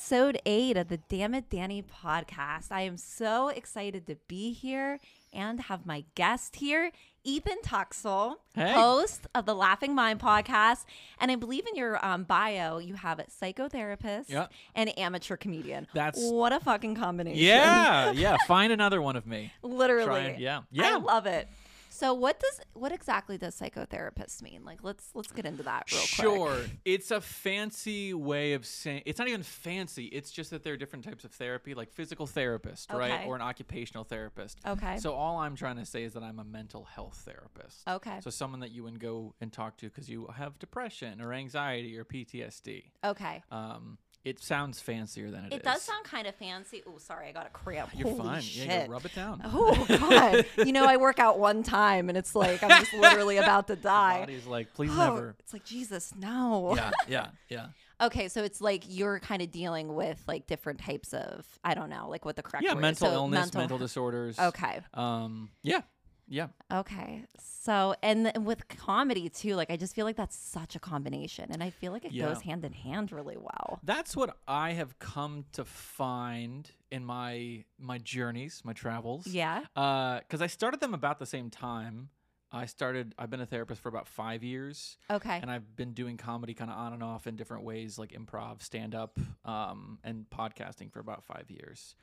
episode eight of the Dammit Danii podcast. I am so excited to be here and have my guest here, Ethan Tuxill, Hey. host of the Laughing Mind podcast. And I believe in your um, bio, you have a psychotherapist Yeah. and amateur comedian. That's- what a fucking combination. Yeah, yeah. Find another one of me. literally. And- yeah, I love it. So what does what exactly does psychotherapist mean? Like let's let's get into that real quick. Sure. It's a fancy way of saying it's not even fancy. It's just that there are different types of therapy, like physical therapist, right? Or an occupational therapist. Okay. So all I'm trying to say is that I'm a mental health therapist. Okay. So someone that you would go and talk to because you have depression or anxiety or PTSD. Okay. Um, it sounds fancier than It is. It does sound kind of fancy. Oh, sorry, I got a cramp. You're Holy fine. Shit. Yeah, rub it down. Oh god. you know, I work out one time and it's like I'm just literally about to die. Body's like, please Oh, never. It's like Jesus, no. Yeah, yeah, yeah. Okay, so it's like you're kind of dealing with like different types of I don't know, like what the correct Yeah, is. mental So illness, mental, disorders. Okay. Um, yeah, yeah. Okay. So, and th- with comedy too, like I just feel like that's such a combination and I feel like it Yeah. goes hand in hand really well. That's what I have come to find in my my journeys, my travels. Yeah. Because I started them about the same time. I started. I've been a therapist for about five years, Okay. and I've been doing comedy kind of on and off in different ways, like improv, stand up, um, and podcasting for about five years.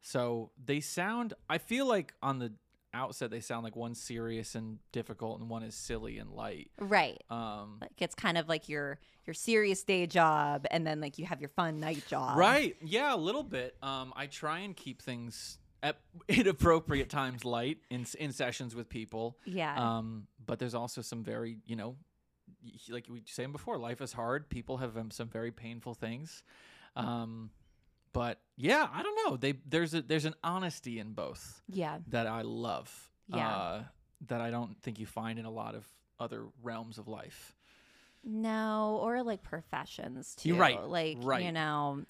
So they sound. I feel like on the outset they sound like one serious and difficult, and one is silly and light. right. Um, Like it's kind of like your your serious day job and then like you have your fun night job. Right. Yeah, a little bit. Um, I try and keep things at inappropriate times light in in sessions with people. Yeah. Um, but there's also some very, you know, like we were saying before, life is hard. People have um, some very painful things. Um, but yeah, I don't know. They there's a there's an honesty in both yeah. that I love. Yeah. Uh, that I don't think you find in a lot of other realms of life. No, or like professions too. You're right, Like you know,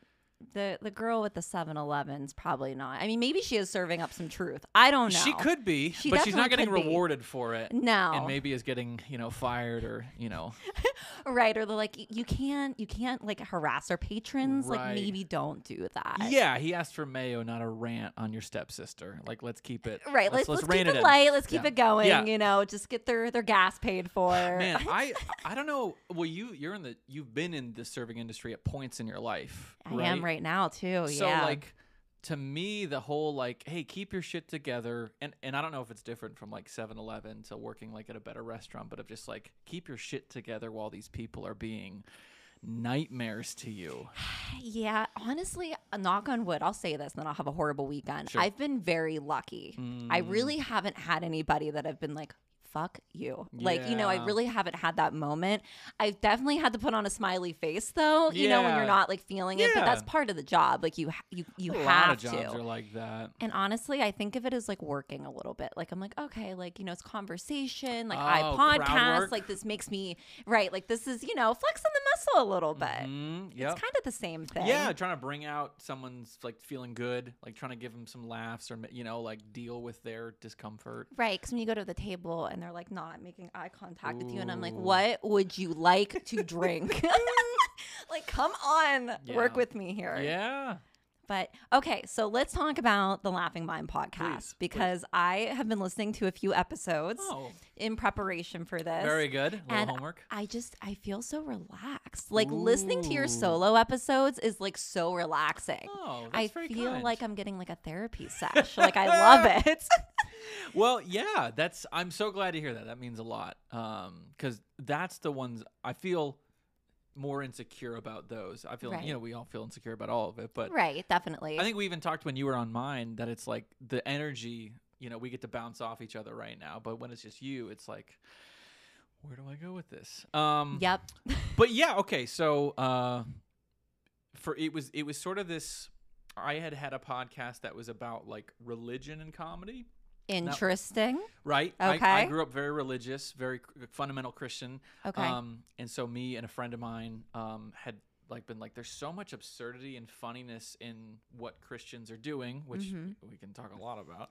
the the girl with the 7-Eleven's probably not. I mean, maybe she is serving up some truth. I don't know. She could be, She but she's not getting could be. rewarded for it. No. and maybe is getting you know fired or you know right or they're like you can't you can't like harass our patrons. Like maybe don't do that. yeah he asked for mayo not a rant on your stepsister like let's keep it Right, let's, let's, rein keep it, in. light. Let's keep Yeah. it going. Yeah. You know, just get their their gas paid for. man i i don't know well you you're in the you've been in the serving industry at points in your life I am right now too. so yeah. like to me the whole like hey keep your shit together and and i don't know if it's different from like 7-eleven to working like at a better restaurant but of just like keep your shit together while these people are being nightmares to you Yeah, honestly, a knock on wood, I'll say this, and then I'll have a horrible weekend. Sure. I've been very lucky. I Mm. really haven't had anybody that I've been like, fuck you. Like, you know, I Yeah. really haven't had that moment. I've definitely had to put on a smiley face though, you know, when you're not like feeling it, but that's part of the job. Like you ha- you you a have lot of to. jobs are like that And honestly, I think of it as like working a little bit. Like I'm like, okay, like you know, it's conversation. Like I Oh, crowd podcast. work. Like this makes me right. Like this is you know flexing the muscle a little bit. Mhm, yep. It's kind of the same thing. Yeah, trying to bring out someone's like feeling good, like trying to give them some laughs or you know like deal with their discomfort. Right, because when you go to the table and they're like not making eye contact with you, and I'm like, what would you like to drink? like, come on, work with me here. Yeah. But okay, so let's talk about the Laughing Mind podcast Please, please. because I have been listening to a few episodes Oh, in preparation for this. very good. A and homework. I just I feel so relaxed. Like listening to your solo episodes is like so relaxing. Oh, that's I feel kind. like I'm getting like a therapy sesh. like I love it. Well, yeah, that's. I'm so glad to hear that. That means a lot. Um, because that's the ones I feel more insecure about. Those I feel. Right. You know, we all feel insecure about all of it, but right, definitely. I think we even talked when you were on mine that it's like the energy, you know, we get to bounce off each other right now. But when it's just you, it's like, where do I go with this? Um, yep. But yeah, okay. So, uh, for it was it was sort of this. I had had a podcast that was about like religion and comedy, Interesting. right? I, I grew up very religious, very fundamental Christian. Okay. Um, and so me and a friend of mine um, had like been like, there's so much absurdity and funniness in what Christians are doing, which Mhm. we can talk a lot about.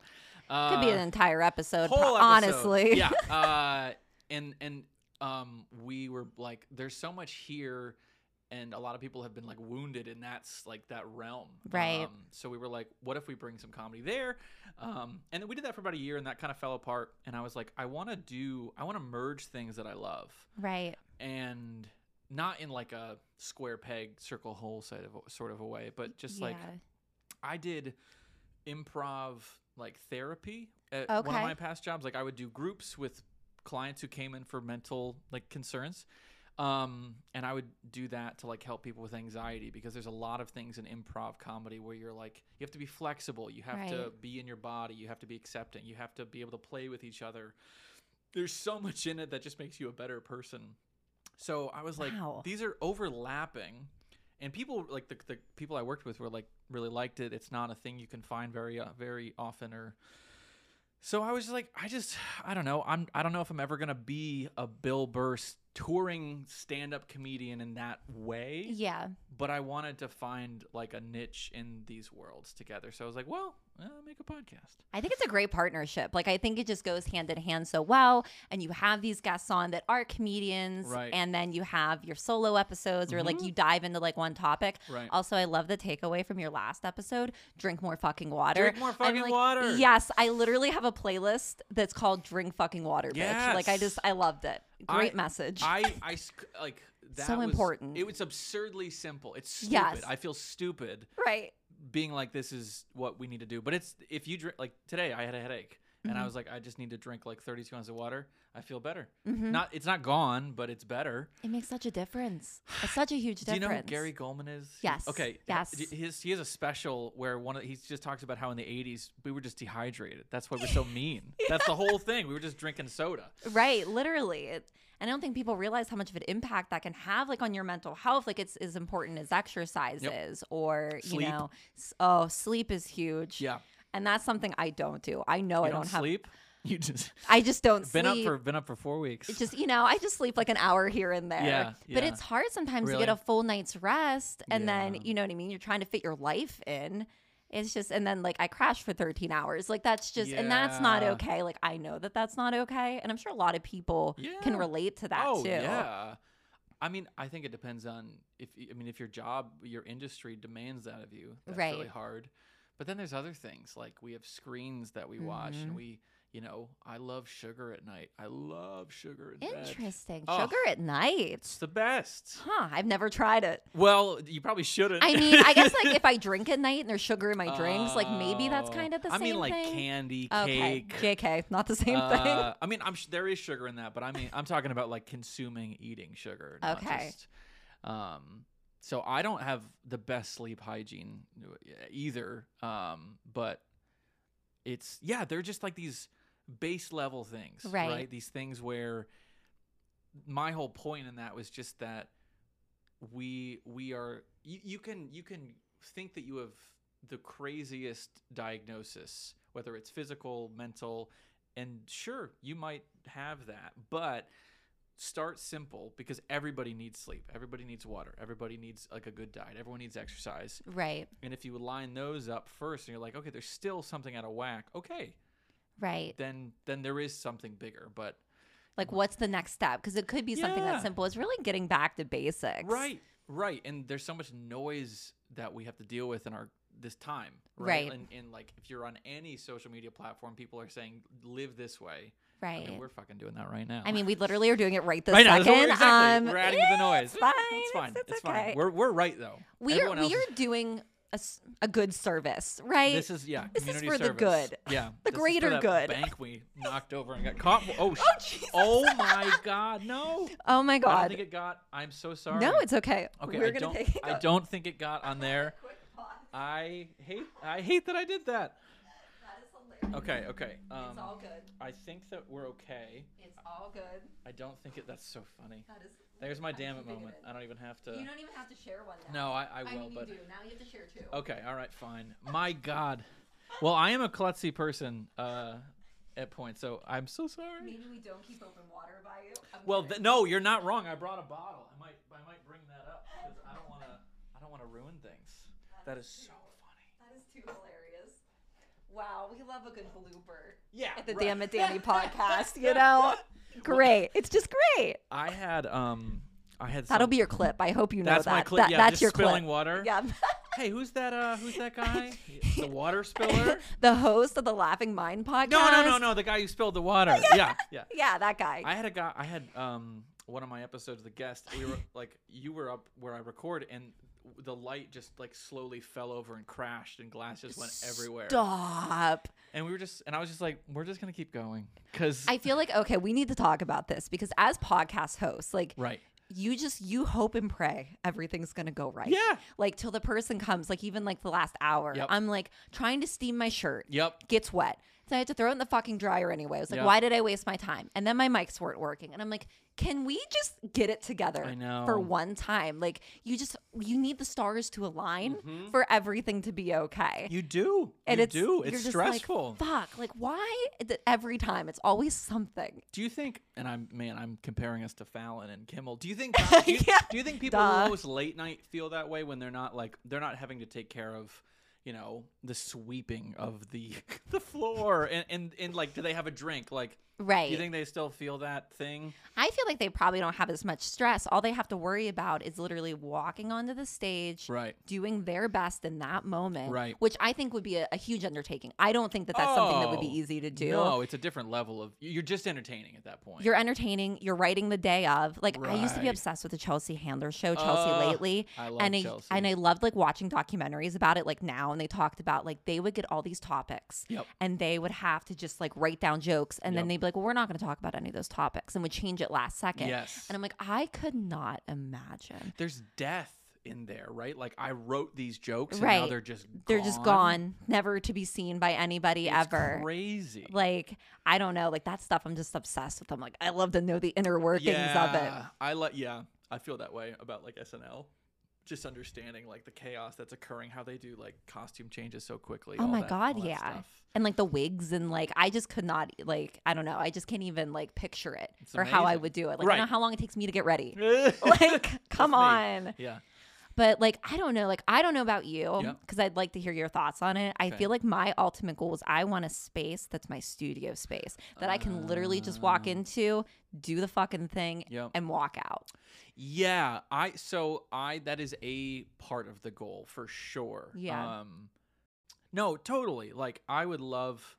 Could be Uh, an entire episode, whole episode. honestly. yeah. Uh, and and um, we were like, there's so much here and a lot of people have been like wounded in that's like that realm. Right. Um, so we were like, what if we bring some comedy there? Um, and then we did that for about a year, and that kind of fell apart. And I was like, I want to do, I want to merge things that I love, Right. and not in like a square peg circle hole sort of sort of a way, but just like. I did improv like therapy at one of my past jobs. Like I would do groups with clients who came in for mental like concerns. Um, and I would do that to like help people with anxiety because there's a lot of things in improv comedy where you're like you have to be flexible, you have to be in your body, you have to be accepting, you have to be able to play with each other. There's so much in it that just makes you a better person. So I was like, Wow. these are overlapping and people like the, the people I worked with were like really liked it. It's not a thing you can find very uh, very often or so I was like I just I don't know. I'm I don't know if I'm ever going to be a Bill Burr touring stand-up comedian in that way, Yeah. but I wanted to find like a niche in these worlds together. So I was like, well, uh, make a podcast. I think it's a great partnership. Like I think it just goes hand in hand so well. And you have these guests on that are comedians, Right. and then you have your solo episodes, or like Mhm. you dive into like one topic. Right. Also, I love the takeaway from your last episode: drink more fucking water. Drink more fucking like, water. Yes, I literally have a playlist that's called "Drink Fucking Water." Bitch. Like I just I loved it. Great I- message. I, I like that So was- important. It was absurdly simple. It's stupid. Yes. I feel stupid right. Being like this is what we need to do. But it's if you drink like today, I had a headache and Mm-hmm. I was like, I just need to drink like 32 ounces of water. I feel better. Mhm. Not it's not gone, but it's better. It makes such a difference. It's such a huge difference. Do you know who Gary Gulman is? Yes. Okay. Yes. d- His he has a special where one of he just talks about how in the 80s we were just dehydrated. That's why we're so mean. That's the whole thing. We were just drinking soda. Right, literally. It, and I don't think people realize how much of an impact that can have, like on your mental health. Like it's as important as exercise Yep. is, or Sleep. you know, s- oh, sleep is huge. Yeah. And that's something I don't do. I know You I don't, don't, have. sleep. You just I just don't been sleep. up for been up for 4 weeks. It's just you know, I just sleep like an hour here and there. Yeah, But yeah. it's hard sometimes to get a full night's rest, and then you know what I mean. You're trying to fit your life in. It's just, and then like I crash for 13 hours. Like that's just, and that's not okay. Like I know that that's not okay, and I'm sure a lot of people can relate to that oh too. yeah i mean i think it depends on if I mean if your job your industry demands that of you that's really Right. hard but then there's other things like we have screens that we watch Mhm. and we you know i love sugar at night i love sugar bed. Interesting. Oh. Sugar at night. it's the best Huh. I've never tried it. well you probably shouldn't I mean, I guess like if I drink at night and there's sugar in my drinks, like maybe that's Oh. kind of the i same thing. I mean like thing. candy okay. cake JK, not the same thing. Uh, I mean, I'm sh- there is sugar in that, but I mean, I'm talking about like consuming, eating sugar. Not Okay. Just, um, so I don't have the best sleep hygiene uh, either. Um, but it's yeah, they're just like these base level things, Right. These things where my whole point in that was just that we we are you, you can you can think that you have the craziest diagnosis whether it's physical mental and sure you might have that but start simple because everybody needs sleep everybody needs water everybody needs like a good diet everyone needs exercise right. and if you line those up first and you're like okay there's still something out of whack okay Right. then then there is something bigger but Like, what's the next step? Because it could be something Yeah. that simple. It's really getting back to basics. Right, right. And there's so much noise that we have to deal with in our this time, right? Right. And, and like if you're on any social media platform, people are saying live this way. I Right. mean, we're fucking doing that right now. I mean, we literally are doing it right this right now, second. exactly. Um, we're adding to the noise. It's fine. It's fine. It's, It's, okay. fine. We're we're right though. we are we are doing a good service, right? This is yeah. This is for the good. Yeah. The this is for greater good. Bank we knocked over and got caught. Oh, oh Jesus! oh my God, no. Oh my God. I don't think it got. I'm so sorry. No, it's okay. Okay, We're I gonna don't. take I a don't think it got on there. I hate. I hate that I did that. That is hilarious. Okay. Okay. it's Um, all good. I think that we're okay. It's all good. I don't think it. That's so funny. That is. There's my damn it moment. I don't even have to. You don't even have to share one now. No, I, I I will, mean, but you do. Now you have to share two. okay. All right. Fine. My God. Well, I am a klutzy person. Uh, at points, so I'm so sorry. Maybe we don't keep open water by you. I'm Well, th- no, you're not wrong. I brought a bottle. I might. I might bring that up because I don't want to. I don't want to ruin things. That is so funny. That is too hilarious. Wow, we love a good blooper Yeah. at the right. Dammit Danii podcast, you know? Great. It's just great. I had um I had That'll some- be your clip. I hope you know that's that. my clip. That- yeah, that's just your spilling clip. water. Yeah. Hey, who's that? Uh, who's that guy? the water spiller? the host of the Laughing Mind podcast. No, no, no, no. The guy who spilled the water. yeah, yeah. Yeah, that guy. I had a guy. I had um one of my episodes. The guest. We were like, you were up where I record, and the light just like slowly fell over and crashed, and glass just went everywhere. Stop. And we were just, and I was just like, we're just gonna keep going, cause I feel like okay, we need to talk about this because as podcast hosts, like right. you just you hope and pray everything's gonna go right. Yeah. Like till the person comes, like even like the last hour, Yep. I'm like trying to steam my shirt. Yep. Gets wet. So I had to throw it in the fucking dryer anyway. I was like, Yep. why did I waste my time? And then my mics weren't working. And I'm like, can we just get it together I know. for one time? Like you just you need the stars to align Mhm. for everything to be okay. You do. and you it's do. you're It's just like, stressful. Fuck. Like why every time it's always something. Do you think? And I'm man, I'm comparing us to Fallon and Kimmel. Do you think? Do you, Yeah. do you think people Duh. who host late night feel that way when they're not like they're not having to take care of, you know, the sweeping of the the floor and and and like do they have a drink? Like, Right. do you think they still feel that thing? I feel like they probably don't have as much stress. All they have to worry about is literally walking onto the stage, Right. doing their best in that moment, Right. which I think would be a, a huge undertaking. I don't think that that's something that would be Oh, easy to do. No, it's a different level of. You're just entertaining at that point. You're entertaining. You're writing the day of. Like I used to be obsessed with the Chelsea Handler show, Chelsea Uh, lately, I love and I Chelsea. and I loved like watching documentaries about it. Like now, and they talked about like they would get all these topics, Yep. and they would have to just like write down jokes, and then they'd be like, "Well, we're not going to talk about any of those topics," and would change it last second. Yes. And I'm like, I could not imagine. There's death in there, right? Like I wrote these jokes, and now Right. they're just They're just gone, never to be seen by anybody It's ever. Crazy. Like I don't know, like that stuff. I'm just obsessed with. I'm like, I love to know the inner workings of it. I like. Yeah, I feel that way about like SNL. Just understanding like the chaos that's occurring, how they do like costume changes so quickly. Oh my that- god, yeah. stuff. And like the wigs and like I just could not like I don't know. I just can't even like picture it It's or how I would do it. Like I know how long it takes me to get ready. like come me. on. Yeah. But like I don't know, like I don't know about you Yep. because I'd like to hear your thoughts on it. I Okay. feel like my ultimate goal is I want a space that's my studio space that I can literally just walk Ah. into, do the fucking thing, Yep. and walk out. Yeah, I so I that is a part of the goal for sure. Yeah. Um No, totally. Like I would love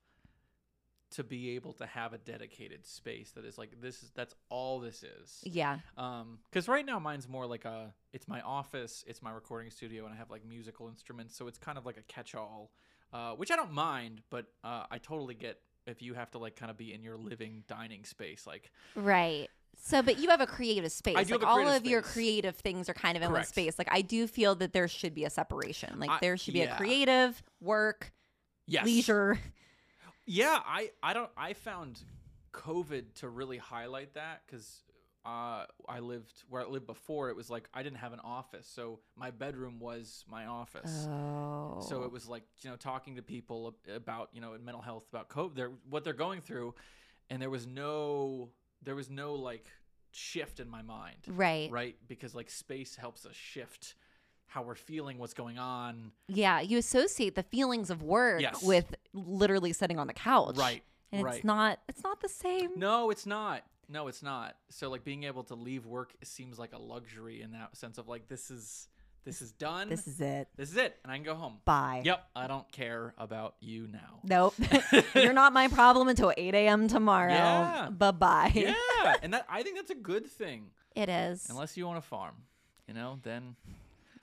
to be able to have a dedicated space that is like this is that's all this is. Yeah. Um cuz right now mine's more like a it's my office, it's my recording studio and I have like musical instruments, so it's kind of like a catch-all. Uh which I don't mind, but uh I totally get if you have to like kind of be in your living dining space like Right. So, but you have a creative space. do like all of your creative things are kind of in one space. Like I do feel that there should be a separation. Like I- there should be yeah. a creative, work, yes. leisure. Yeah, I I don't I found COVID to really highlight that because uh, I lived where I lived before. It was like I didn't have an office, so my bedroom was my office. Oh. So it was like you know talking to people about you know mental health about COVID, their what they're going through, and there was no there was no like shift in my mind, right. right? Because like space helps us shift how we're feeling, what's going on, Yeah, you associate the feelings of work Yes. with literally sitting on the couch. right? And right. it's not it's not the same. No, it's not. No, it's not. So like being able to leave work seems like a luxury in that sense of like this is this is done. This is it. this is it, and I can go home. Bye. Yep, I don't care about you now. Nope. You're not my problem until 8 a.m. tomorrow. Yeah. Bye bye. Yeah, and that I think that's a good thing. It is. Unless you own a farm, you know, then.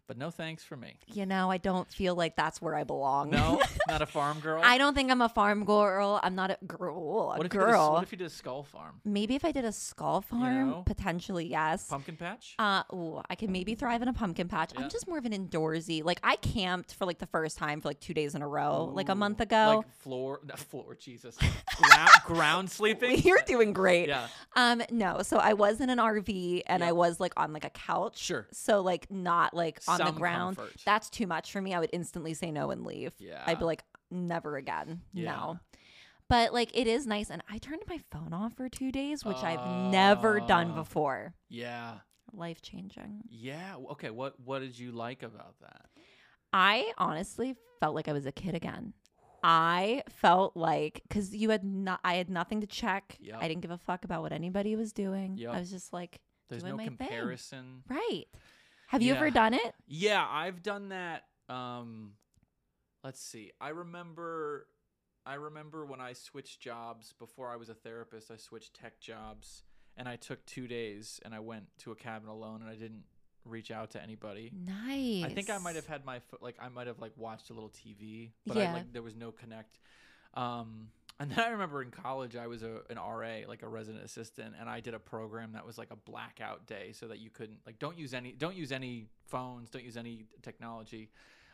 But no thanks for me. you know, I don't feel like that's where I belong. No, not a farm girl. I don't think I'm a farm girl. I'm not a girl. A what if You did a, girl. what if you did a skull farm? maybe if I did a skull farm, know? potentially yes. Pumpkin patch? Uh, ooh, I could maybe thrive in a pumpkin patch. Yeah. I'm just more of an indoorsy. Like I camped for like the first time for like two days in a row, like a month ago. Like floor, not floor, Jesus. ground, ground sleeping? You're doing great. Yeah. Um, no. So I was in an RV and I was like on like a couch. Sure. So like not like on the ground. comfort. That's too much for me. I would instantly say no and leave. Yeah. I'd be like, never again. Yeah. No. But like it is nice, and I turned my phone off for two days, which I've never done Ah. before. Yeah. Life changing. Yeah. Okay. What What did you like about that? I honestly felt like I was a kid again. I felt like because you had not, I had nothing to check. Yep. I didn't give a fuck about what anybody was doing. Yep. I was just like There's doing no my thing. Right. Have you Yeah. ever done it? Yeah, I've done that. Um, let's see. I remember, I remember when I switched jobs before I was a therapist. I switched tech jobs, and I took two days, and I went to a cabin alone, and I didn't reach out to anybody. Nice. I think I might have had my like I might have like watched a little TV, but Yeah. I, like there was no connect. Um, and then I remember in college I was a, an RA, like a resident assistant, and I did a program that was like a blackout day, so that you couldn't like don't use any don't use any phones, don't use any technology.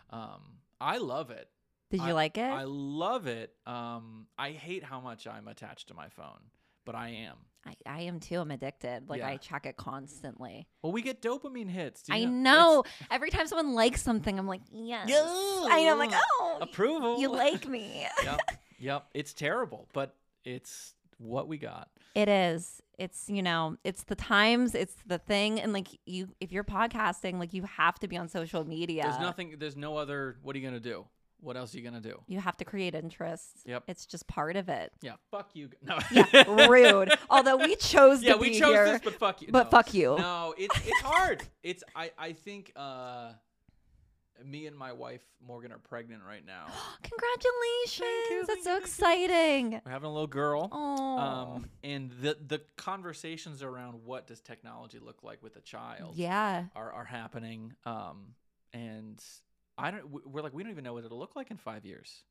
Um, I love it. Did you I- like it? I love it. Um, I hate how much I'm attached to my phone, but I am. I, I am too. I'm addicted. Like Yeah. I check it constantly. Well, we get dopamine hits. do I you know. Every time someone likes something, I'm like, yes. Yeah. I know. I'm like, oh, approval. you like me. yep. Yep. It's terrible, but it's what we got. It is. It's you know, it's the times, it's the thing, and like you, if you're podcasting, like you have to be on social media. There's nothing. There's no other. What are you gonna do? What else are you gonna do? You have to create interest. Yep. It's just part of it. Yeah. Fuck you. No. Yeah, rude. Although we chose yeah, to we be chose here, this, but fuck you. but No. fuck you. No, it's it's hard. it's I I think uh, me and my wife Morgan are pregnant right now. Congratulations! That's so exciting. We're having a little girl. Oh, Um, and the the conversations around what does technology look like with a child yeah. are are happening. Um, and I don't. We're like we don't even know what it'll look like in five years.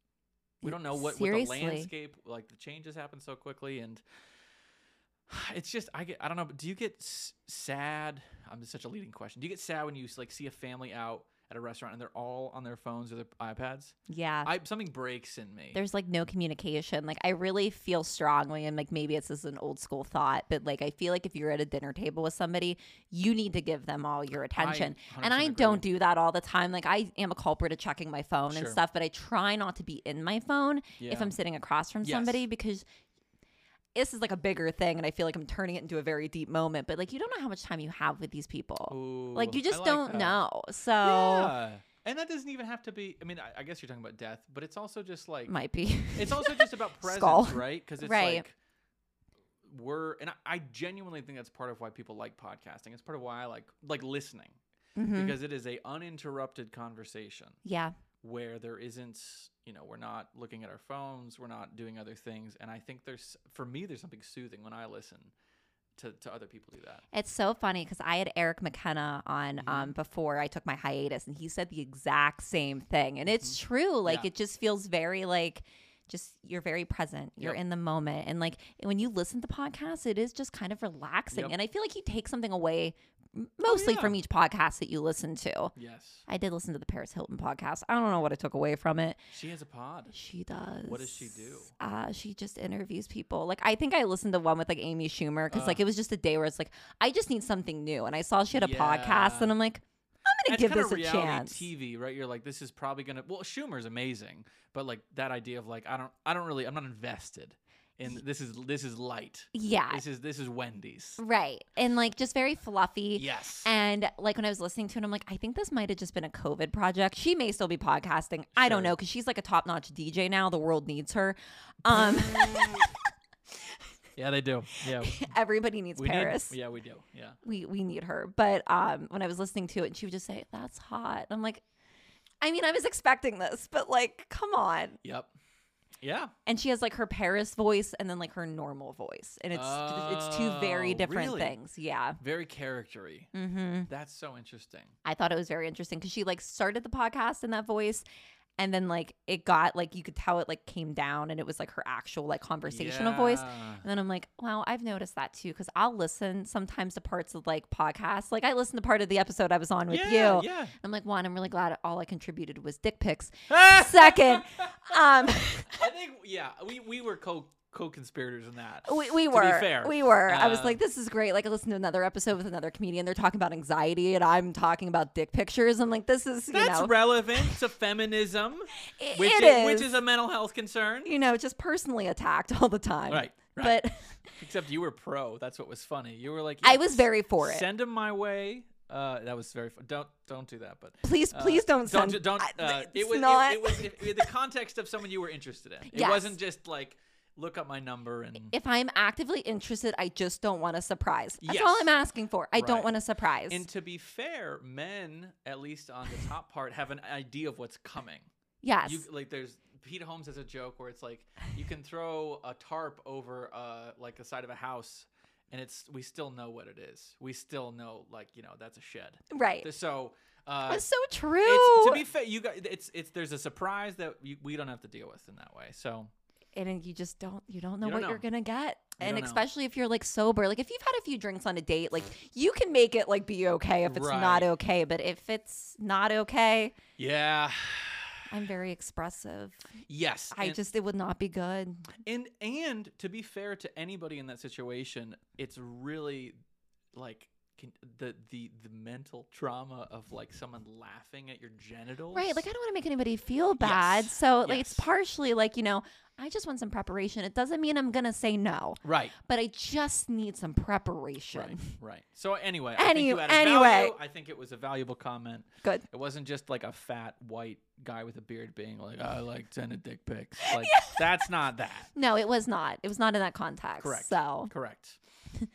We don't know what, what the landscape like. The changes happen so quickly, and it's just I get I don't know. But do you get s- sad? I'm such a leading question. Do you get sad when you like see a family out at a restaurant and they're all on their phones or their iPads? Yeah. I something breaks in me. There's like no communication. Like I really feel strongly, and like maybe it's just an old school thought, but like I feel like if you're at a dinner table with somebody, you need to give them all your attention. and I agree. don't do that all the time. Like I am a culprit of checking my phone and stuff, but I try not to be in my phone if I'm sitting across from Yes. somebody because this is like a bigger thing and I feel like I'm turning it into a very deep moment. But like you don't know how much time you have with these people. like you just like don't that. know. So Yeah. And that doesn't even have to be. I mean, I, I guess you're talking about death, but it's also just like might be. it's also just about presence, Skull. right? Because it's Right. like we're, and I, I genuinely think that's part of why people like podcasting. It's part of why I like like listening Mhm. because it is a uninterrupted conversation Yeah. Where there isn't, you know, we're not looking at our phones, we're not doing other things, and I think there's, for me, there's something soothing when I listen to to other people do that. It's so funny because I had Eric McKenna on Mm-hmm. um, before I took my hiatus, and he said the exact same thing. And it's true. Like Mm-hmm. Yeah. it just feels very like just you're very present. You're Yep. in the moment, and like when you listen to podcasts, it is just kind of relaxing. Yep. And I feel like you take something away m- mostly yeah. from each podcast that you listen to. Yes, I did listen to the Paris Hilton podcast. I don't know what I took away from it. she has a pod. She does. What does she do? Uh, she just interviews people. Like I think I listened to one with like Amy Schumer because like Uh. it was just a day where it's like I just need something new, and I saw she had a podcast, and I'm like, I'm gonna give this a chance. TV, right? You're like, this is probably gonna. Well, Schumer's amazing, but like that idea of like, I don't, I don't really, I'm not invested in this. Is this is light? Yeah, This is this is Wendy's. right, and like just very fluffy. Yes. And like when I was listening to it, I'm like, I think this might have just been a COVID project. She may still be podcasting. I don't know because she's like a top notch DJ now. The world needs her. Um, yeah, they do. Yeah. everybody needs we Paris. Need, yeah, we do. Yeah. we we need her. But um, when I was listening to it, and she would just say, "That's hot." And I'm like, I mean, I was expecting this, but like, come on. Yep. Yeah. And she has like her Paris voice and then like her normal voice, and it's it's two very Oh, different really? things. Yeah. Very charactery. Mm-hmm. That's so interesting. I thought it was very interesting because she like started the podcast in that voice. And then like it got like you could tell it like came down and it was like her actual like conversational voice. And then I'm like, wow, I've noticed that too because I'll listen sometimes to parts of like podcasts. Like I listened to part of the episode I was on with yeah, you. Yeah. I'm like, one, I'm really glad all I contributed was dick pics. Second, um, I think yeah, we we were co co-conspirators in that. we, we To be were, fair. we were. I was like, this is great. Like I listened to another episode with another comedian. They're talking about anxiety, and I'm talking about dick pictures. I'm like, this is, you That's know, relevant to feminism, it- which it is, which is. a mental health concern. you know, just personally attacked all the time. Right. Right. But Except you were pro. That's what was funny. You were like, I was very for it. Send them my way. Uh, that was very fun. Don't don't do that. But please, uh, please don't send. Don't. don't uh, it's it was. not. It, it was it, it- the context of someone you were interested in. It Yes. wasn't just like look up my number and If I'm actively interested, I just don't want a surprise. That's all I'm asking for. I don't want a surprise. and to be fair, men at least on the top part have an idea of what's coming. yes. You like there's Pete Holmes has a joke where it's like you can throw a tarp over uh like the side of a house and it's we still know what it is. We still know like, you know, that's a shed. right. So uh That's so true. it's, to be fair, you guys, it's it's there's a surprise that you, we don't have to deal with in that way. So and you just don't you don't know You don't what you're gonna get. You and don't know. especially if you're like sober like if you've had a few drinks on a date like you can make it like be okay if it's not okay but if it's not okay yeah, i'm very expressive. Yes, i and- just it would not be good. And and to be fair to anybody in that situation, it's really like can, the the the mental trauma of like someone laughing at your genitals. right like i don't want to make anybody feel bad Yes. so like it's partially like you know i just want some preparation it doesn't mean i'm gonna say no right, but i just need some preparation right, right. So anyway, I think Any- added anyway. value. I think it was a valuable comment. good It wasn't just like a fat white guy with a beard being like, "I like sending dick pics." Like that's not that. no it was not it was not in that context Correct. so Correct.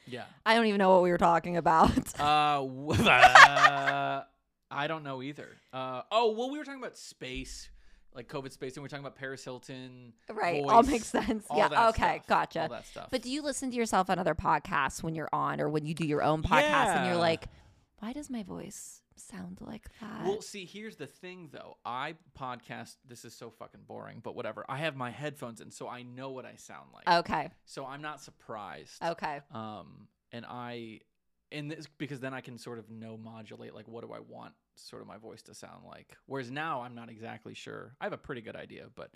Yeah. i don't even know what we were talking about Uh, w- uh, I don't know either. Uh, oh, well, we were talking about space, like COVID space, and we are talking about Paris Hilton. Right. All voice, makes sense. all yeah. that Okay. stuff, Gotcha. All that stuff. But do you listen to yourself on other podcasts when you're on or when you do your own podcast and you're like, why does my voice sound like that? well, see, here's the thing, though. I podcast. This is so fucking boring, but whatever. I have my headphones in, so I know what I sound like. okay. So I'm not surprised. Okay. Um, and I, and this because then I can sort of know modulate like what do I want sort of my voice to sound like. Whereas now I'm not exactly sure. I have a pretty good idea, but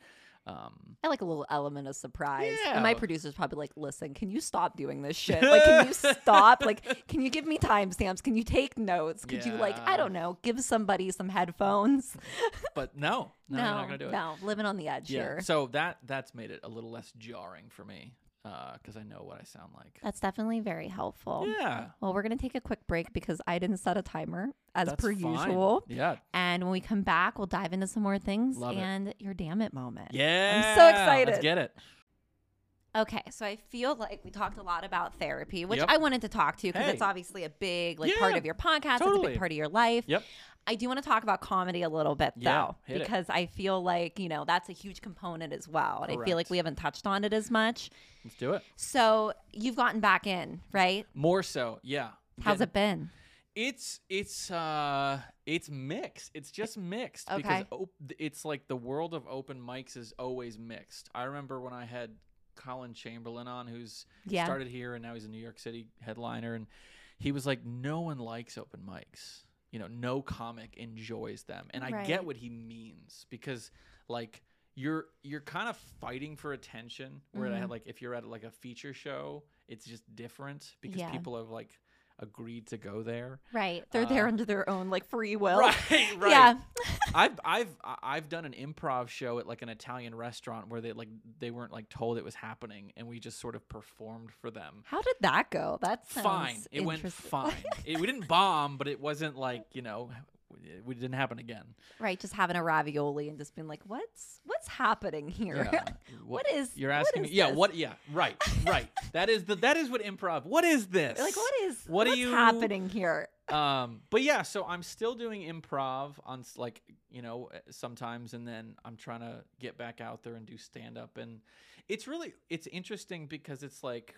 um, I like a little element of surprise. And my Yeah. producer's probably like, listen, can you stop doing this shit? Like, can you stop? Like, can you give me timestamps? Can you take notes? Could you, like, I don't know, give somebody some headphones? but no, no, you're not gonna do it. no, living on the edge Yeah. here. So that that's made it a little less jarring for me Uh, because I know what I sound like. That's definitely very helpful. Yeah. Well, we're going to take a quick break because I didn't set a timer as That's per fine. usual. Yeah. And when we come back, we'll dive into some more things Love it. and your damn it moment. Yeah. I'm so excited. Let's get it. Okay, so I feel like we talked a lot about therapy, which Yep. I wanted to talk to because it's obviously a big like part of your podcast. It's a big part of your life. Yep. I do want to talk about comedy a little bit Yeah, though, hit it. because I feel like you know that's a huge component as well, and I feel like we haven't touched on it as much. Let's do it. So you've gotten back in, right? More so. Yeah. How's Getting- it been? It's it's uh it's mixed. It's just mixed because op- it's like the world of open mics is always mixed. I remember when I had Colin Chamberlain on, who's Yeah. started here and now he's a New York City headliner, and he was like, "No one likes open mics. You know, no comic enjoys them." And I Right. get what he means because like you're you're kind of fighting for attention. Where I Mhm. had like if you're at like a feature show, it's just different because Yeah. people have like agreed to go there. Right. They're there Uh, under their own like free will. Right, right. Yeah. I've I've I've done an improv show at like an Italian restaurant where they like they weren't like told it was happening and we just sort of performed for them. How did that go? That's Fine. It went fine. it, we didn't bomb, but it wasn't like, you know, it, didn't happen again. Right, just having a ravioli and just being like, "What's what's happening here? Yeah. what is You're asking is me Yeah, what yeah, right. Right. that is the that is what improv. What is this? like what is What are you- happening here? um but yeah so i'm still doing improv on s- like you know uh, sometimes and then i'm trying to get back out there and do stand up and it's really it's interesting because it's like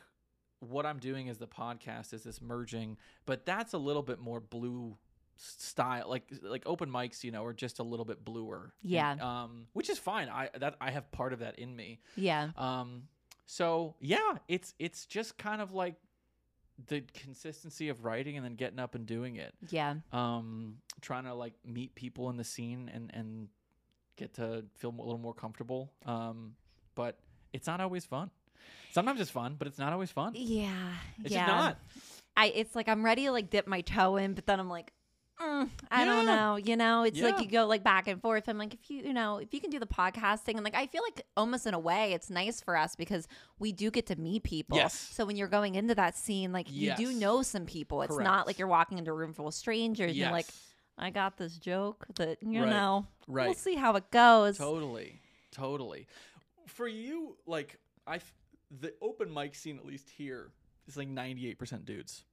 what i'm doing as the podcast is this merging but that's a little bit more blue style like like open mics you know are just a little bit bluer And, Yeah. um which is fine i that i have part of that in me Yeah. um, so yeah, it's it's just kind of like the consistency of writing and then getting up and doing it. Yeah. Um, trying to like meet people in the scene and and get to feel a little more comfortable. Um, but it's not always fun. Sometimes it's fun, but it's not always fun. Yeah. It's yeah. just not. I it's like I'm ready to like dip my toe in, but then I'm like, mm, I don't know. You know, it's like you go like back and forth. I'm like, if you you know, if you can do the podcasting and like I feel like almost in a way it's nice for us because we do get to meet people. Yes. So when you're going into that scene, like you do know some people. It's not like you're walking into a room full of strangers and you're like, I got this joke that you Right. know. We'll see how it goes. Totally. Totally. For you, like I, the open mic scene at least here is like 98% dudes.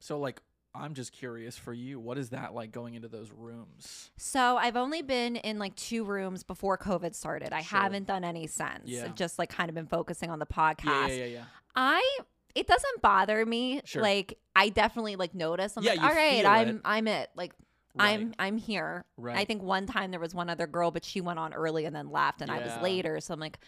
So like I'm just curious for you, what is that like going into those rooms? So I've only been in like two rooms before COVID started. I Sure. haven't done any since. Yeah. I've just like kind of been focusing on the podcast. yeah, yeah, yeah. I it doesn't bother me. Sure. Like I definitely like notice. I'm Yeah, like, all right, I'm it. I'm it. Like Right. I'm I'm here. Right. I think one time there was one other girl, but she went on early and then left, and I was later. So I'm like,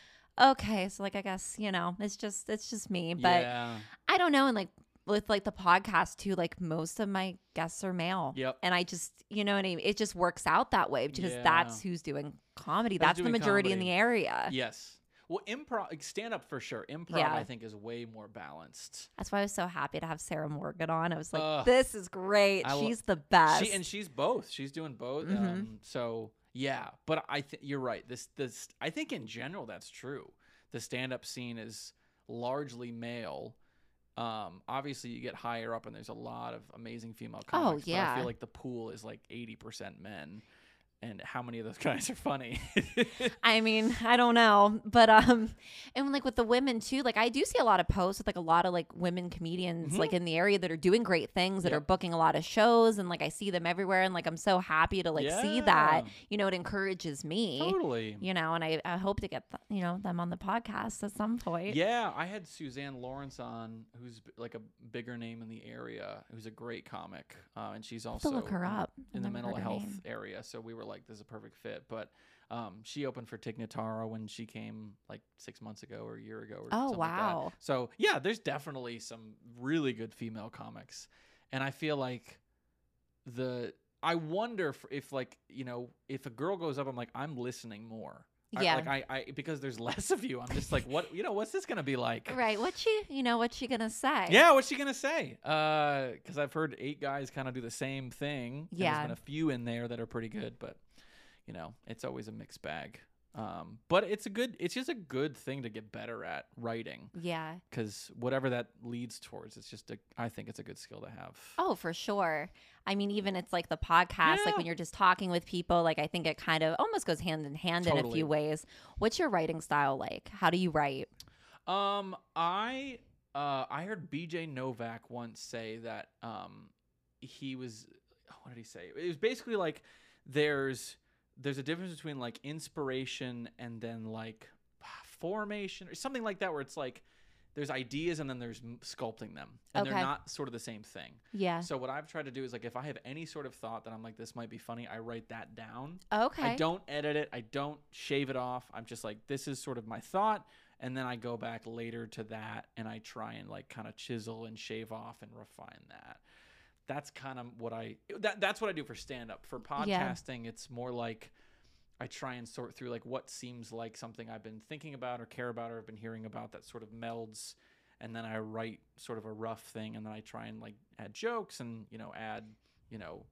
okay, so like I guess you know it's just it's just me. But yeah. I don't know. And like with like the podcast too, like most of my guests are male. Yep. And I just you know what I mean. It just works out that way because Yeah. that's who's doing comedy. That's That's, the doing majority in the area. Yes. Well, improv, stand up for sure. Improv, Yeah. I think, is way more balanced. That's why I was so happy to have Sarah Morgan on. I was like, Ugh. this is great. I lo- She's the best. She and she's both. She's doing both. Mhm. Um, so yeah, but I think you're right. This this I think in general that's true. The stand up scene is largely male. Um, obviously you get higher up and there's a lot of amazing female comics. But I Oh, yeah. I feel like the pool is like eighty percent men. And how many of those guys are funny? I mean, I don't know, but um, and like with the women too, like I do see a lot of posts with like a lot of like women comedians Mhm. like in the area that are doing great things that Yep. are booking a lot of shows, and like I see them everywhere, and like I'm so happy to like see that. You know, it encourages me. totally. You know, and I, I hope to get th- you know them on the podcast at some point. Yeah, I had Suzanne Lawrence on, who's like a bigger name in the area, who's a great comic, uh, and she's also look her in- up. In the mental health name. area. So we were like, this is a perfect fit. But um, she opened for Tig Notaro when she came like six months ago or a year ago. Or Oh, something like that. wow. So yeah, there's definitely some really good female comics, and I feel like the I wonder if, if like you know if a girl goes up, I'm like I'm listening more. I- Yeah. like I, I because there's less of you. I'm just like, what you know, what's this gonna be like? Right. What's she? You know, what's she gonna say? Yeah, what's she gonna say? Uh, Because I've heard eight guys kind of do the same thing. Yeah. there's been a few in there that are pretty good, but you know, it's always a mixed bag. Um, but it's a good. It's just a good thing to get better at writing Yeah. because whatever that leads towards, it's just a. I think it's a good skill to have. Oh, for sure. I mean, even it's like the podcast, like when you're just talking with people, like I think it kind of almost goes hand in hand in a few ways. What's your writing style like? How do you write? Um, I uh I heard BJ Novak once say that um he was what did he say? It was basically like there's there's a difference between like inspiration and then like formation or something like that where it's like there's ideas and then there's sculpting them and Okay. they're not sort of the same thing. Yeah. So what I've tried to do is like if I have any sort of thought that I'm like this might be funny, I write that down Okay. I don't edit it. I don't shave it off. I'm just like, this is sort of my thought. And then I go back later to that and I try and like kind of chisel and shave off and refine that. That's kind of what I that that's what I do for stand up. For Yeah. podcasting, it's more like I try and sort through like what seems like something I've been thinking about or care about or I've been hearing about that sort of melds and then I write sort of a rough thing and then I try and like add jokes and you know add you know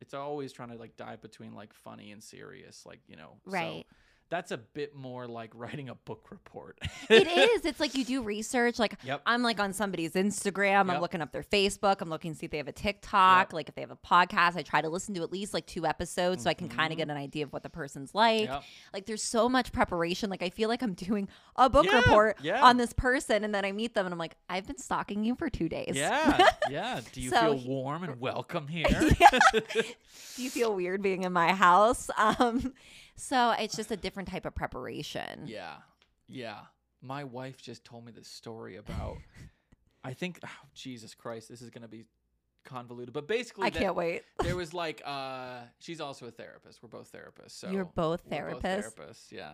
it's always trying to like dive between like funny and serious like you know so Right. That's a bit more like writing a book report it is. It's like you do research. Like Yep. I'm like on somebody's Instagram. I'm looking up their Facebook. I'm looking to see if they have a TikTok. Yep. Like if they have a podcast. I try to listen to at least like two episodes so I can kind of get an idea of what the person's like. Yep. Like there's so much preparation. Like I feel like I'm doing a book Yeah, report yeah. on this person, and then I meet them, and I'm like, I've been stalking you for two days. yeah yeah do you So feel warm and welcome here Do you feel weird being in my house? Um, so it's just a different type of preparation. yeah yeah my wife just told me this story about i think oh, jesus christ this is gonna be convoluted but basically I that- can't wait. there was like uh she's also a therapist we're both therapists so You're both we're both therapists. therapists yeah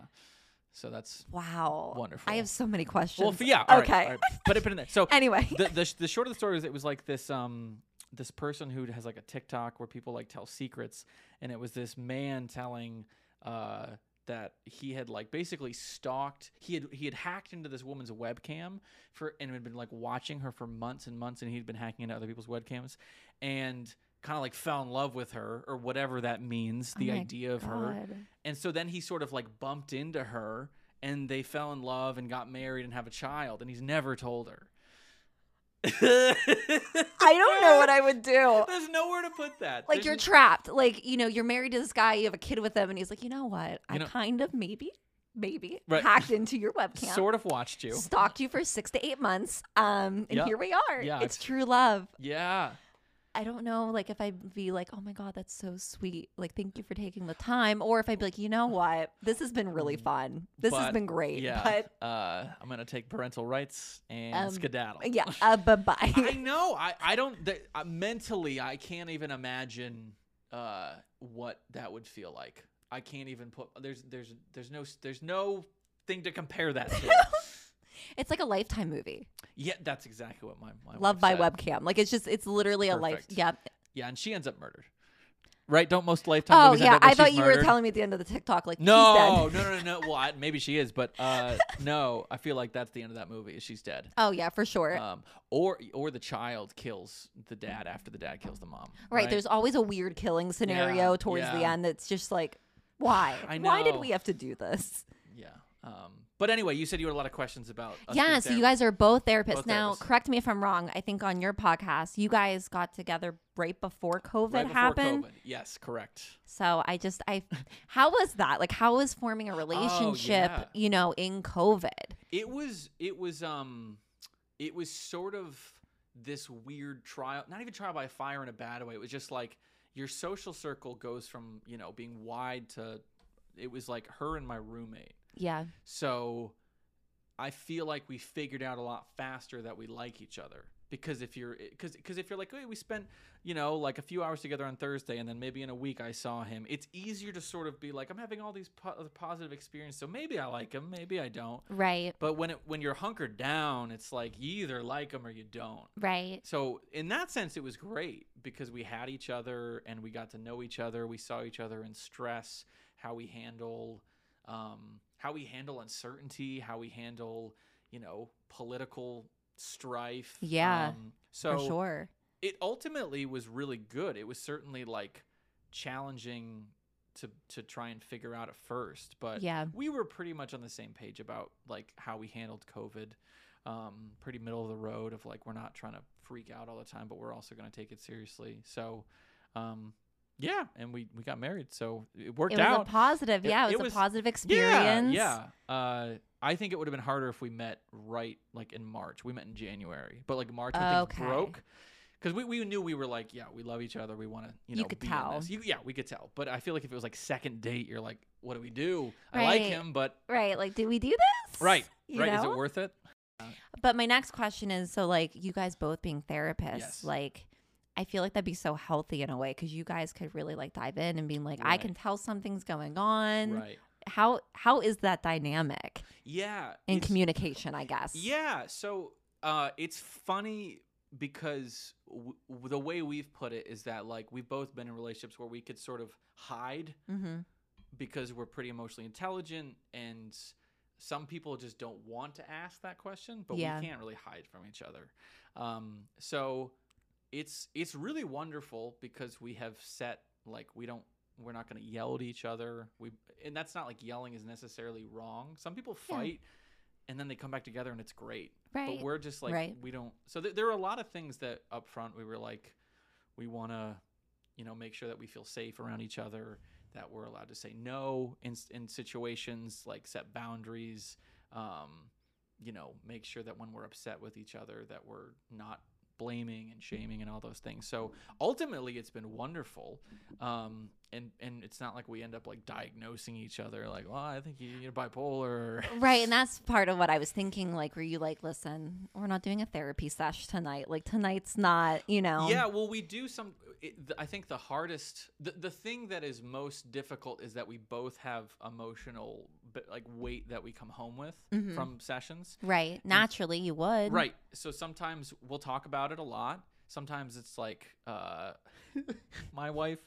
so that's Wow. Wonderful. I have so many questions. well yeah all right, okay. all right, put it put it in there so Anyway. the, the the short of the story is it was like this um this person who has like a TikTok where people like tell secrets, and it was this man telling uh that he had like basically stalked he had he had hacked into this woman's webcam for and had been like watching her for months and months and he'd been hacking into other people's webcams and kind of like fell in love with her or whatever that means Oh the my idea of her and so then he sort of like bumped into her and they fell in love and got married and have a child and he's never told her. I don't know what I would do. There's nowhere to put that. Like There's you're trapped. Like, you know, you're married to this guy, you have a kid with him, and he's like, you know what? I know- kind of maybe maybe Right. hacked into your webcam, Sort of watched you. stalked you for six to eight months, um, and Yeah. here we are. Yeah, it's I've- true love. Yeah. I don't know, like if I'd be like, "Oh my god, that's so sweet," like thank you for taking the time, or if I'd be like, "You know what, this has been really fun. This has Mm. Been great." Yeah. But uh, I'm gonna take parental rights and Um, skedaddle. yeah, uh, bye I know. I I don't. th- uh, mentally, I can't even imagine uh, what that would feel like. I can't even put. There's there's there's no there's no thing to compare that to. it's like a lifetime movie. Yeah, that's exactly what my my Love by said. webcam. Like it's just it's literally a life. Perfect. Yeah. Yeah, and she ends up murdered. Right? Don't most lifetime Oh movies end yeah, I thought you were telling me at the end of the TikTok like No, no, no, no, no. Well, I, maybe she is, but uh, no. I feel like that's the end of that movie. She's dead. Oh yeah, for sure. Um, or or the child kills the dad after the dad kills the mom. right, There's always a weird killing scenario towards the end that's just like, why? I Why did we have to do this? yeah. Um, but anyway, you said you had a lot of questions about. yeah, so you guys are both therapists. Both now, therapists. correct me if I'm wrong. I think on your podcast, you guys got together right before COVID right before happened. COVID. Yes, correct. So I just I how was that? Like how was forming a relationship, Oh, yeah. you know, in COVID? It was it was um it was sort of this weird trial not even trial by fire in a bad way. It was just like your social circle goes from, you know, being wide to it was like her and my roommate. Yeah. So I feel like we figured out a lot faster that we like each other because if you're because because if you're like hey we spent you know like a few hours together on Thursday and then maybe in a week I saw him it's easier to sort of be like I'm having all these po- positive experiences so maybe I like him maybe I don't Right. but when it when you're hunkered down it's like you either like him or you don't Right. so in that sense it was great because we had each other and we got to know each other we saw each other in stress how we handle um, how we handle uncertainty how we handle you know political strife Yeah, um, so for sure. it ultimately was really good it was certainly like challenging to to try and figure out at first but Yeah. we were pretty much on the same page about like how we handled covid um, pretty middle of the road of like we're not trying to freak out all the time but we're also going to take it seriously so um, yeah and we we got married so it worked out. It was out a positive, It- yeah, it it was, was- a positive experience. yeah, yeah. Uh, I think it would have been harder if we met right like in March. We met in January, but like March when Okay. things broke, because we, we knew we were like, yeah, we love each other. We want to, you You know, could be in tell. You, yeah, we could tell. But I feel like if it was like second date, you're like, what do we do? I like him, but Right. Like, did we do this? right, You right. Is it worth it? But my next question is so like you guys both being therapists, Yes. like I feel like that'd be so healthy in a way because you guys could really like dive in and being like, I can tell something's going on. Right. How how is that dynamic Yeah. in communication? I guess. Yeah. So uh, it's funny because w- the way we've put it is that like we've both been in relationships where we could sort of hide Mm-hmm. because we're pretty emotionally intelligent and some people just don't want to ask that question but Yeah. we can't really hide from each other um, so it's it's really wonderful because we have set like we don't we're not going to yell at each other we and that's not like yelling is necessarily wrong some people Yeah. fight and then they come back together and it's great Right. but we're just like Right. we don't so th- there are a lot of things that up front we were like we want to you know make sure that we feel safe around each other that we're allowed to say no in, in situations like set boundaries um, you know make sure that when we're upset with each other that we're not blaming and shaming and all those things so ultimately it's been wonderful um, and and it's not like we end up like diagnosing each other like well i think you- you're bipolar Right, and that's part of what I was thinking. Like, were you like, listen, we're not doing a therapy sesh tonight. Like, tonight's not, you know. Yeah, well, we do some. It, th- I think the hardest, the, the thing that is most difficult is that we both have emotional, like weight that we come home with Mhm. from sessions. Right. Naturally, you would. Right. So sometimes we'll talk about it a lot. Sometimes it's like uh, my wife.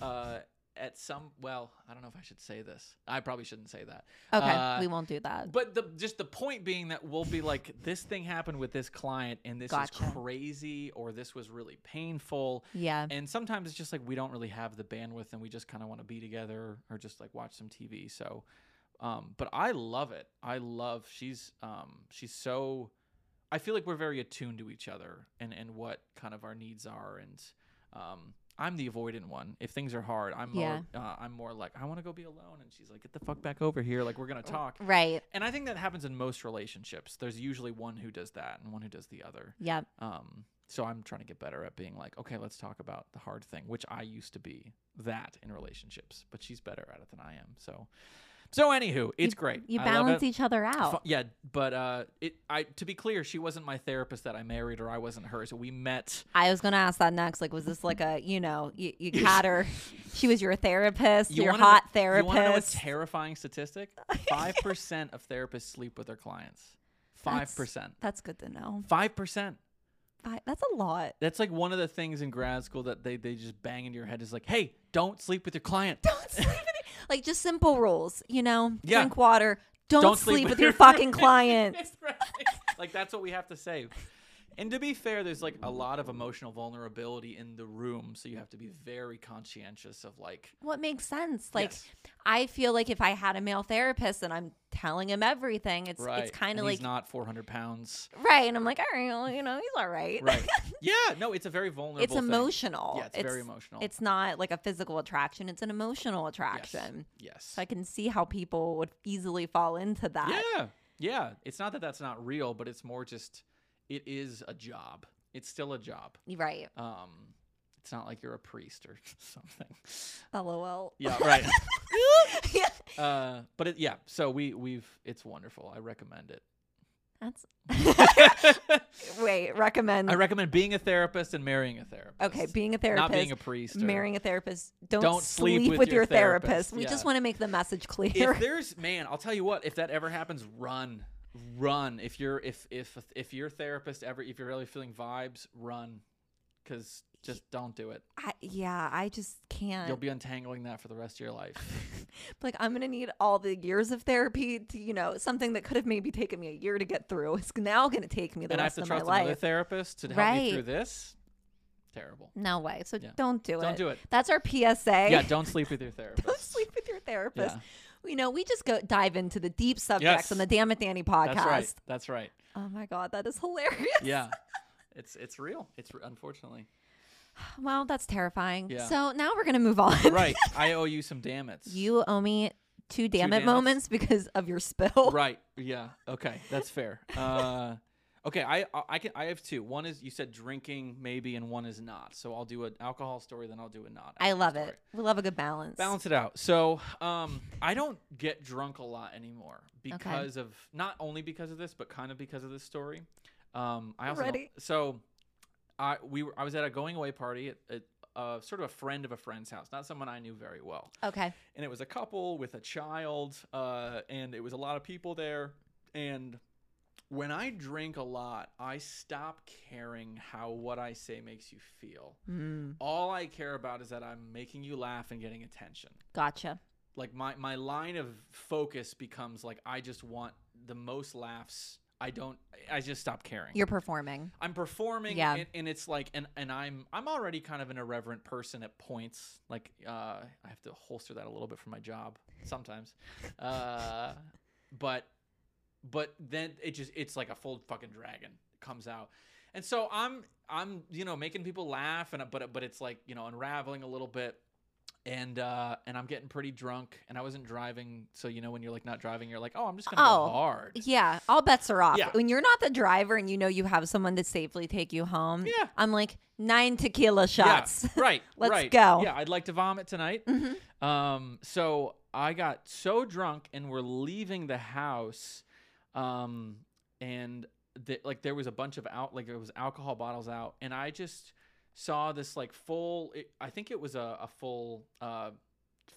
Uh, at some, well, I don't know if I should say this. I probably shouldn't say that. Okay, Uh, we won't do that. But the just the point being that we'll be like, this thing happened with this client, and this Gotcha. is crazy, or this was really painful. yeah. And sometimes it's just like we don't really have the bandwidth, and we just kind of want to be together, or just like watch some TV. So, um, but I love it. I love she's um she's so. I feel like we're very attuned to each other and and what kind of our needs are, and Um, I'm the avoidant one. If things are hard, I'm Yeah. more. Uh, I'm more like I want to go be alone, and she's like, "Get the fuck back over here." Like we're gonna talk. Right. And I think that happens in most relationships. There's usually one who does that and one who does the other. Yep. Um, so I'm trying to get better at being like, okay, let's talk about the hard thing, which I used to be that in relationships, but she's better at it than I am. So, so anywho, it's great. You I balance each other out. Yeah, but uh, it. I to be clear, she wasn't my therapist that I married, or I wasn't hers. We met. I was gonna ask that next. Like, was this like a you know you, you had her? She was your therapist, your wanna hot know, You want to know a therapist. terrifying statistic? Five percent of therapists sleep with their clients. Five percent. That's good to know. Five percent. I, that's a lot. That's like one of the things in grad school that they, they just bang into your head is like, hey, don't sleep with your client. Don't sleep. Like just simple rules, you know. Yeah. Drink water. Don't, Don't sleep, sleep with your fucking client. That's right. like that's what we have to say. And to be fair, there's like a lot of emotional vulnerability in the room, so you have to be very conscientious of like What makes sense? Like, Yes. I feel like if I had a male therapist and I'm telling him everything, it's right. it's kind of like he's not 400 pounds. right, and I'm like, all right, well, you know, he's all right. Right. yeah. No, it's a very vulnerable. it's thing. emotional. Yeah, it's, very emotional. It's not like a physical attraction; it's an emotional attraction. yes. So I can see how people would easily fall into that. Yeah. Yeah. It's not that that's not real, but it's more just it is a job. It's still a job. Right. Um, it's not like you're a priest or something. LOL. Yeah, right. yeah. uh, but it, yeah, so we we've it's wonderful. I recommend it. That's wait. Recommend. I recommend being a therapist and marrying a therapist. okay, being a therapist. not being a priest. marrying a therapist. Don't, Don't sleep, sleep with, with your, your therapist. therapist. We Yeah. just want to make the message clear. if there's man, I'll tell you what. If that ever happens, run, run. If you're if if if your therapist ever if you're really feeling vibes, run, because just don't do it. I, yeah, I just can't. You'll be untangling that for the rest of your life. like I'm gonna need all the years of therapy to, you know, something that could have maybe taken me a year to get through. It's now gonna take me the and I have rest to of my trust another life. therapist to help Right. me through this. Terrible. No way. So Yeah. don't do it. Don't do it. That's our PSA. Yeah, don't sleep with your therapist. don't sleep with your therapist. Yeah. You know, we just go dive into the deep subjects Yes. on the Dammit Danii podcast. That's right. That's right. Oh my god, that is hilarious. Yeah. It's it's real. It's unfortunately. Well, that's terrifying. Yeah. So now we're gonna move on. Right. I owe you some damn it's. You owe me two damn it moments because of your spill. Right. Yeah. Okay. That's fair. Uh Okay, I I- can I have two. One is you said drinking maybe and one is not. So I'll do an alcohol story then I'll do a not. I love story. it. We love a good balance. Balance it out. So, um, I don't get drunk a lot anymore because of not only because of this, but kind of because of this story. Um, I also Ready? so I we were I was at a going away party at, at uh, sort of a friend of a friend's house, not someone I knew very well, Okay. and it was a couple with a child, uh, and it was a lot of people there, and. When I drink a lot, I stop caring how what I say makes you feel. Mm, All I care about is that I'm making you laugh and getting attention gotcha. like my my line of focus becomes like I just want the most laughs. I don't. I just stop caring. You're performing. I'm performing, Yeah. and, and it's like, and and I'm I'm already kind of an irreverent person at points. Like, uh, I have to holster that a little bit for my job sometimes, uh, but but then it just it's like a full fucking dragon comes out, and so I'm I'm you know making people laugh, and but but it's like you know unraveling a little bit and uh and I'm getting pretty drunk and I wasn't driving so you know when you're like not driving you're like oh I'm just gonna Oh, go hard Yeah, all bets are off. Yeah. When you're not the driver and you know you have someone to safely take you home, Yeah. I'm like nine tequila shots. yeah, right Let's right. go. yeah I'd like to vomit tonight Mhm. um so I got so drunk and we're leaving the house um and the, like there was a bunch of out like there was alcohol bottles out and I just saw this like full it, I think it was a, a full uh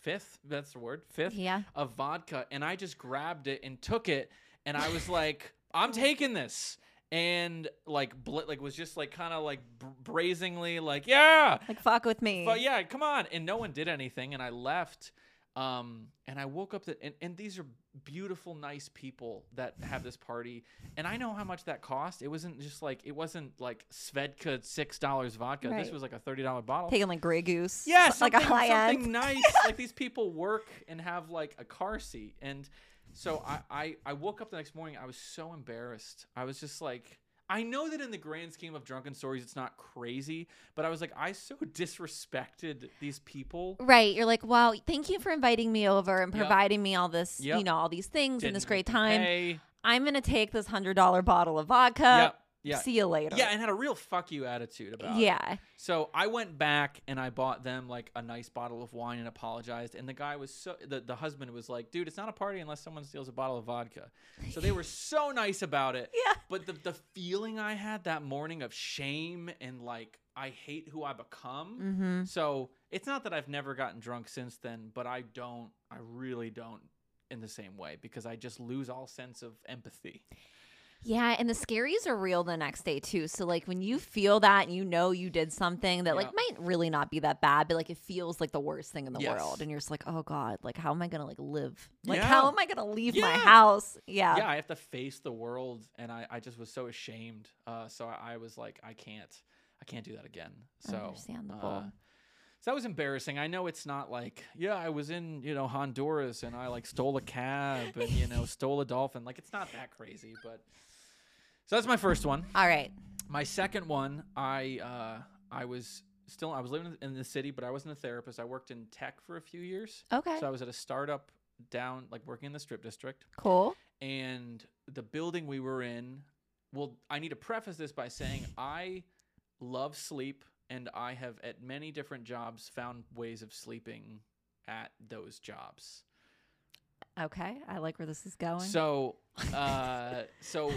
fifth that's the word fifth Yeah. of vodka and I just grabbed it and took it and I was like, I'm taking this. And like, bl- like was just like kind of like br- brazenly like, yeah, Like fuck with me. but yeah, come on. And no one did anything. And I left. Um, and I woke up that, and, and these are beautiful, nice people that have this party. And I know how much that cost. It wasn't just like, it wasn't like Svedka $6 vodka. This was like a $30 bottle. Taking like Grey Goose. Yeah, like a high something end. nice. like these people work and have like a car seat, and so I, I I woke up the next morning. I was so embarrassed. I was just like, I know that in the grand scheme of drunken stories, it's not crazy, but I was like, I so disrespected these people. Right. You're like, wow, thank you for inviting me over and Yep. providing me all this, Yep. you know, all these things and this Didn't great time. pay. I'm going to take this $100 bottle of vodka. Yep. Yeah. See you later. Yeah, and had a real fuck you attitude about it. Yeah. So I went back and I bought them like a nice bottle of wine and apologized. And the guy was so the, the husband was like, dude, it's not a party unless someone steals a bottle of vodka. So they were so nice about it. Yeah. But the the feeling I had that morning of shame and like I hate who I become. Mm-hmm. So it's not that I've never gotten drunk since then, but I don't I really don't in the same way because I just lose all sense of empathy. Yeah, and the scaries are real the next day too. So like when you feel that and you know you did something that like might really not be that bad, but like it feels like the worst thing in the Yes. world, and you're just like, oh god, like how am I gonna like live? Like Yeah. how am I gonna leave my house? Yeah. yeah, I have to face the world, and I, I just was so ashamed. Uh, so I, I was like, I can't, I can't do that again. So Understandable. uh, so that was embarrassing. I know it's not like, yeah, I was in you know Honduras and I like stole a cab and you know stole a dolphin. Like it's not that crazy, but so that's my first one. All right. My second one, I uh, I was still I was living in the city, but I wasn't a therapist. I worked in tech for a few years. Okay. So I was at a startup down, like working in the strip district cool. and the building we were in well i need to preface this by saying i love sleep and i have at many different jobs found ways of sleeping at those jobs Okay. I like where this is going. so uh so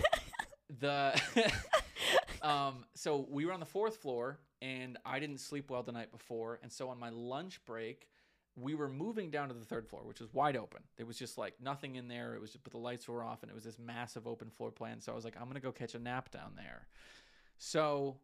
the um so we were on the fourth floor and i didn't sleep well the night before and so on my lunch break we were moving down to the third floor which was wide open. There was just like nothing in there. It was but the lights were off and it was this massive open floor plan so i was like i'm gonna go catch a nap down there. So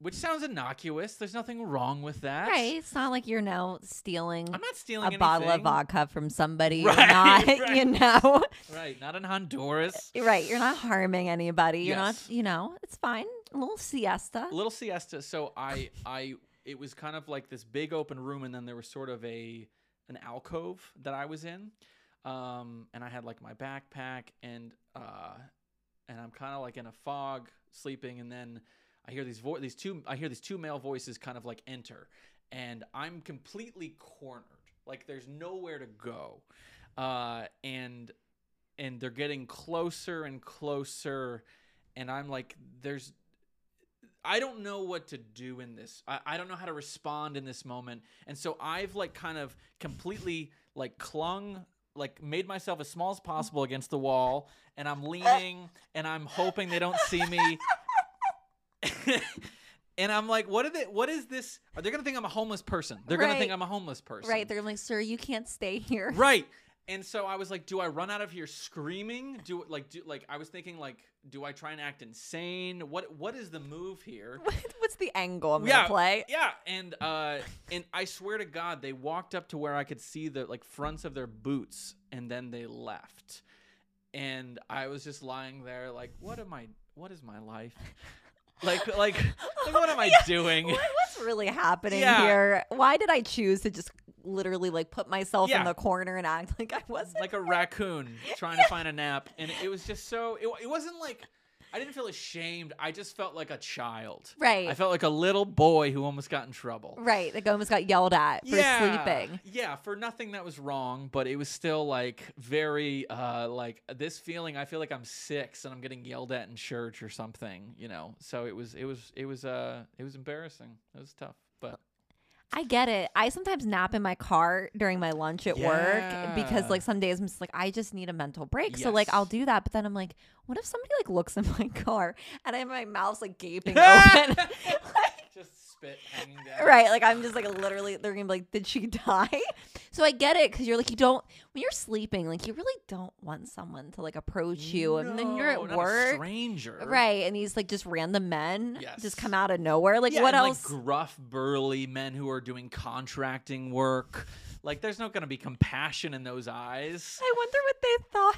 which sounds innocuous there's nothing wrong with that right. It's not like you're now stealing i'm not stealing a bottle of vodka from somebody. Right, You're not, right. you know. right not in honduras right. You're not harming anybody. You're Yes. not, you know, it's fine. A little siesta. a little siesta. So I I it was kind of like this big open room, and then there was sort of a an alcove that I was in, um, and I had like my backpack and uh, and I'm kind of like in a fog sleeping, and then I hear these vo- these two I hear these two male voices kind of like enter, and I'm completely cornered. Like there's nowhere to go, uh, and and they're getting closer and closer, and I'm like, there's I don't know what to do in this. I, I don't know how to respond in this moment. And so I've like kind of completely like clung, like made myself as small as possible against the wall. And I'm leaning and I'm hoping they don't see me. and I'm like, what are they, what is this? Are they going to think I'm a homeless person? They're going to think I'm a homeless person. Right. They're like, sir, you can't stay here. Right. And so I was like, do I run out of here screaming? Do like do like I was thinking like, do I try and act insane? What what is the move here? What's the angle I'm Yeah, gonna play? Yeah, and uh and I swear to God, they walked up to where I could see the like fronts of their boots and then they left. And I was just lying there like, what am I what is my life? Like like, like what am I doing? What, what's really happening Yeah. here? Why did I choose to just literally like put myself Yeah. in the corner and act like I wasn't? like a raccoon trying to find a nap and it was just so it, it wasn't like i didn't feel ashamed i just felt like a child right. i felt like a little boy who almost got in trouble right. Like almost got yelled at for yeah, sleeping. yeah for nothing that was wrong but it was still like very uh like this feeling i feel like i'm six and i'm getting yelled at in church or something you know so it was it was it was uh it was embarrassing it was tough but I get it. I sometimes nap in my car during my lunch at work because like some days I'm just like I just need a mental break. So like I'll do that, but then I'm like, what if somebody like looks in my car and I have my mouth's like gaping open? spit hanging down right like i'm just like literally they're gonna be like did she die so i get it because you're like you don't when you're sleeping like you really don't want someone to like approach you and then you're at work stranger right and these like just random men Yes. just come out of nowhere like Yeah, what else Like gruff, burly men who are doing contracting work. Like, there's not going to be compassion in those eyes. i wonder what they thought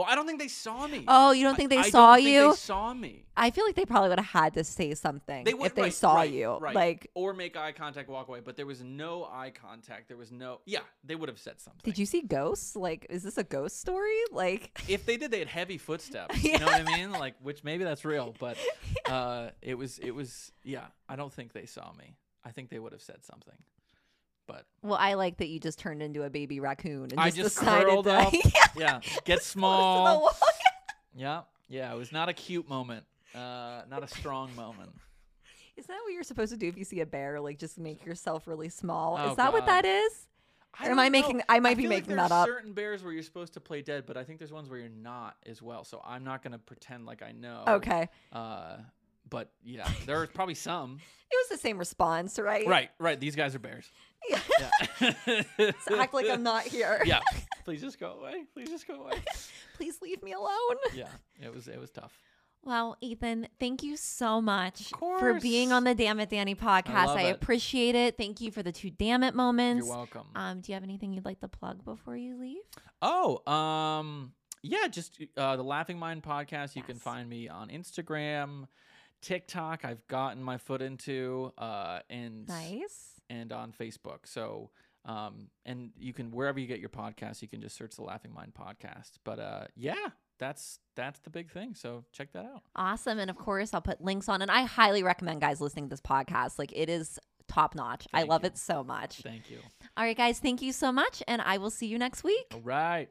Well, I don't think they saw me. Oh, you don't think they I saw don't think you? they saw me. I feel like they probably would have had to say something They would if they right, saw right, you. right. Like, or make eye contact, walk away. But there was no eye contact. There was no. Yeah, they would have said something. did you see ghosts? Like, is this a ghost story? Like, If they did, they had heavy footsteps. You know what I mean? Like, which maybe that's real, but uh, it was. It was. Yeah, I don't think they saw me. I think they would have said something. But well, I like that you just turned into a baby raccoon and I just, just decided curled to, up. Yeah, get to small. Yeah, yeah. It was not a cute moment. Uh, not a strong moment. Is that what you're supposed to do if you see a bear? Like, just make yourself really small? Oh, is that what that is? I Or am I know. making- I might be feel like making there's that up. Certain bears where you're supposed to play dead, but I think there's ones where you're not as well. So I'm not gonna pretend like I know. Okay. Uh, but yeah, there are probably some. It was the same response, right? Right, right. These guys are bears. Yeah. Yeah. Act like I'm not here. yeah. Please just go away. Please just go away. Please leave me alone. Yeah. It was. It was tough. Well, Ethan, thank you so much for being on the Dammit Danii podcast. love I, it. appreciate it. Thank you for the two Damn It moments. You're welcome. Um, do you have anything you'd like to plug before you leave? Oh, um, yeah, just uh, the Laughing Mind podcast. You can find me on Instagram, TikTok. I've gotten my foot into, uh, and Nice. And on Facebook. So, um, and you can wherever you get your podcast, you can just search the Laughing Mind podcast. But uh, yeah, that's that's the big thing. So check that out. Awesome. And of course, I'll put links on. And I highly recommend guys listening to this podcast. Like, it is top notch. I love you. it so much. Thank you. All right, guys, thank you so much. And I will see you next week. All right.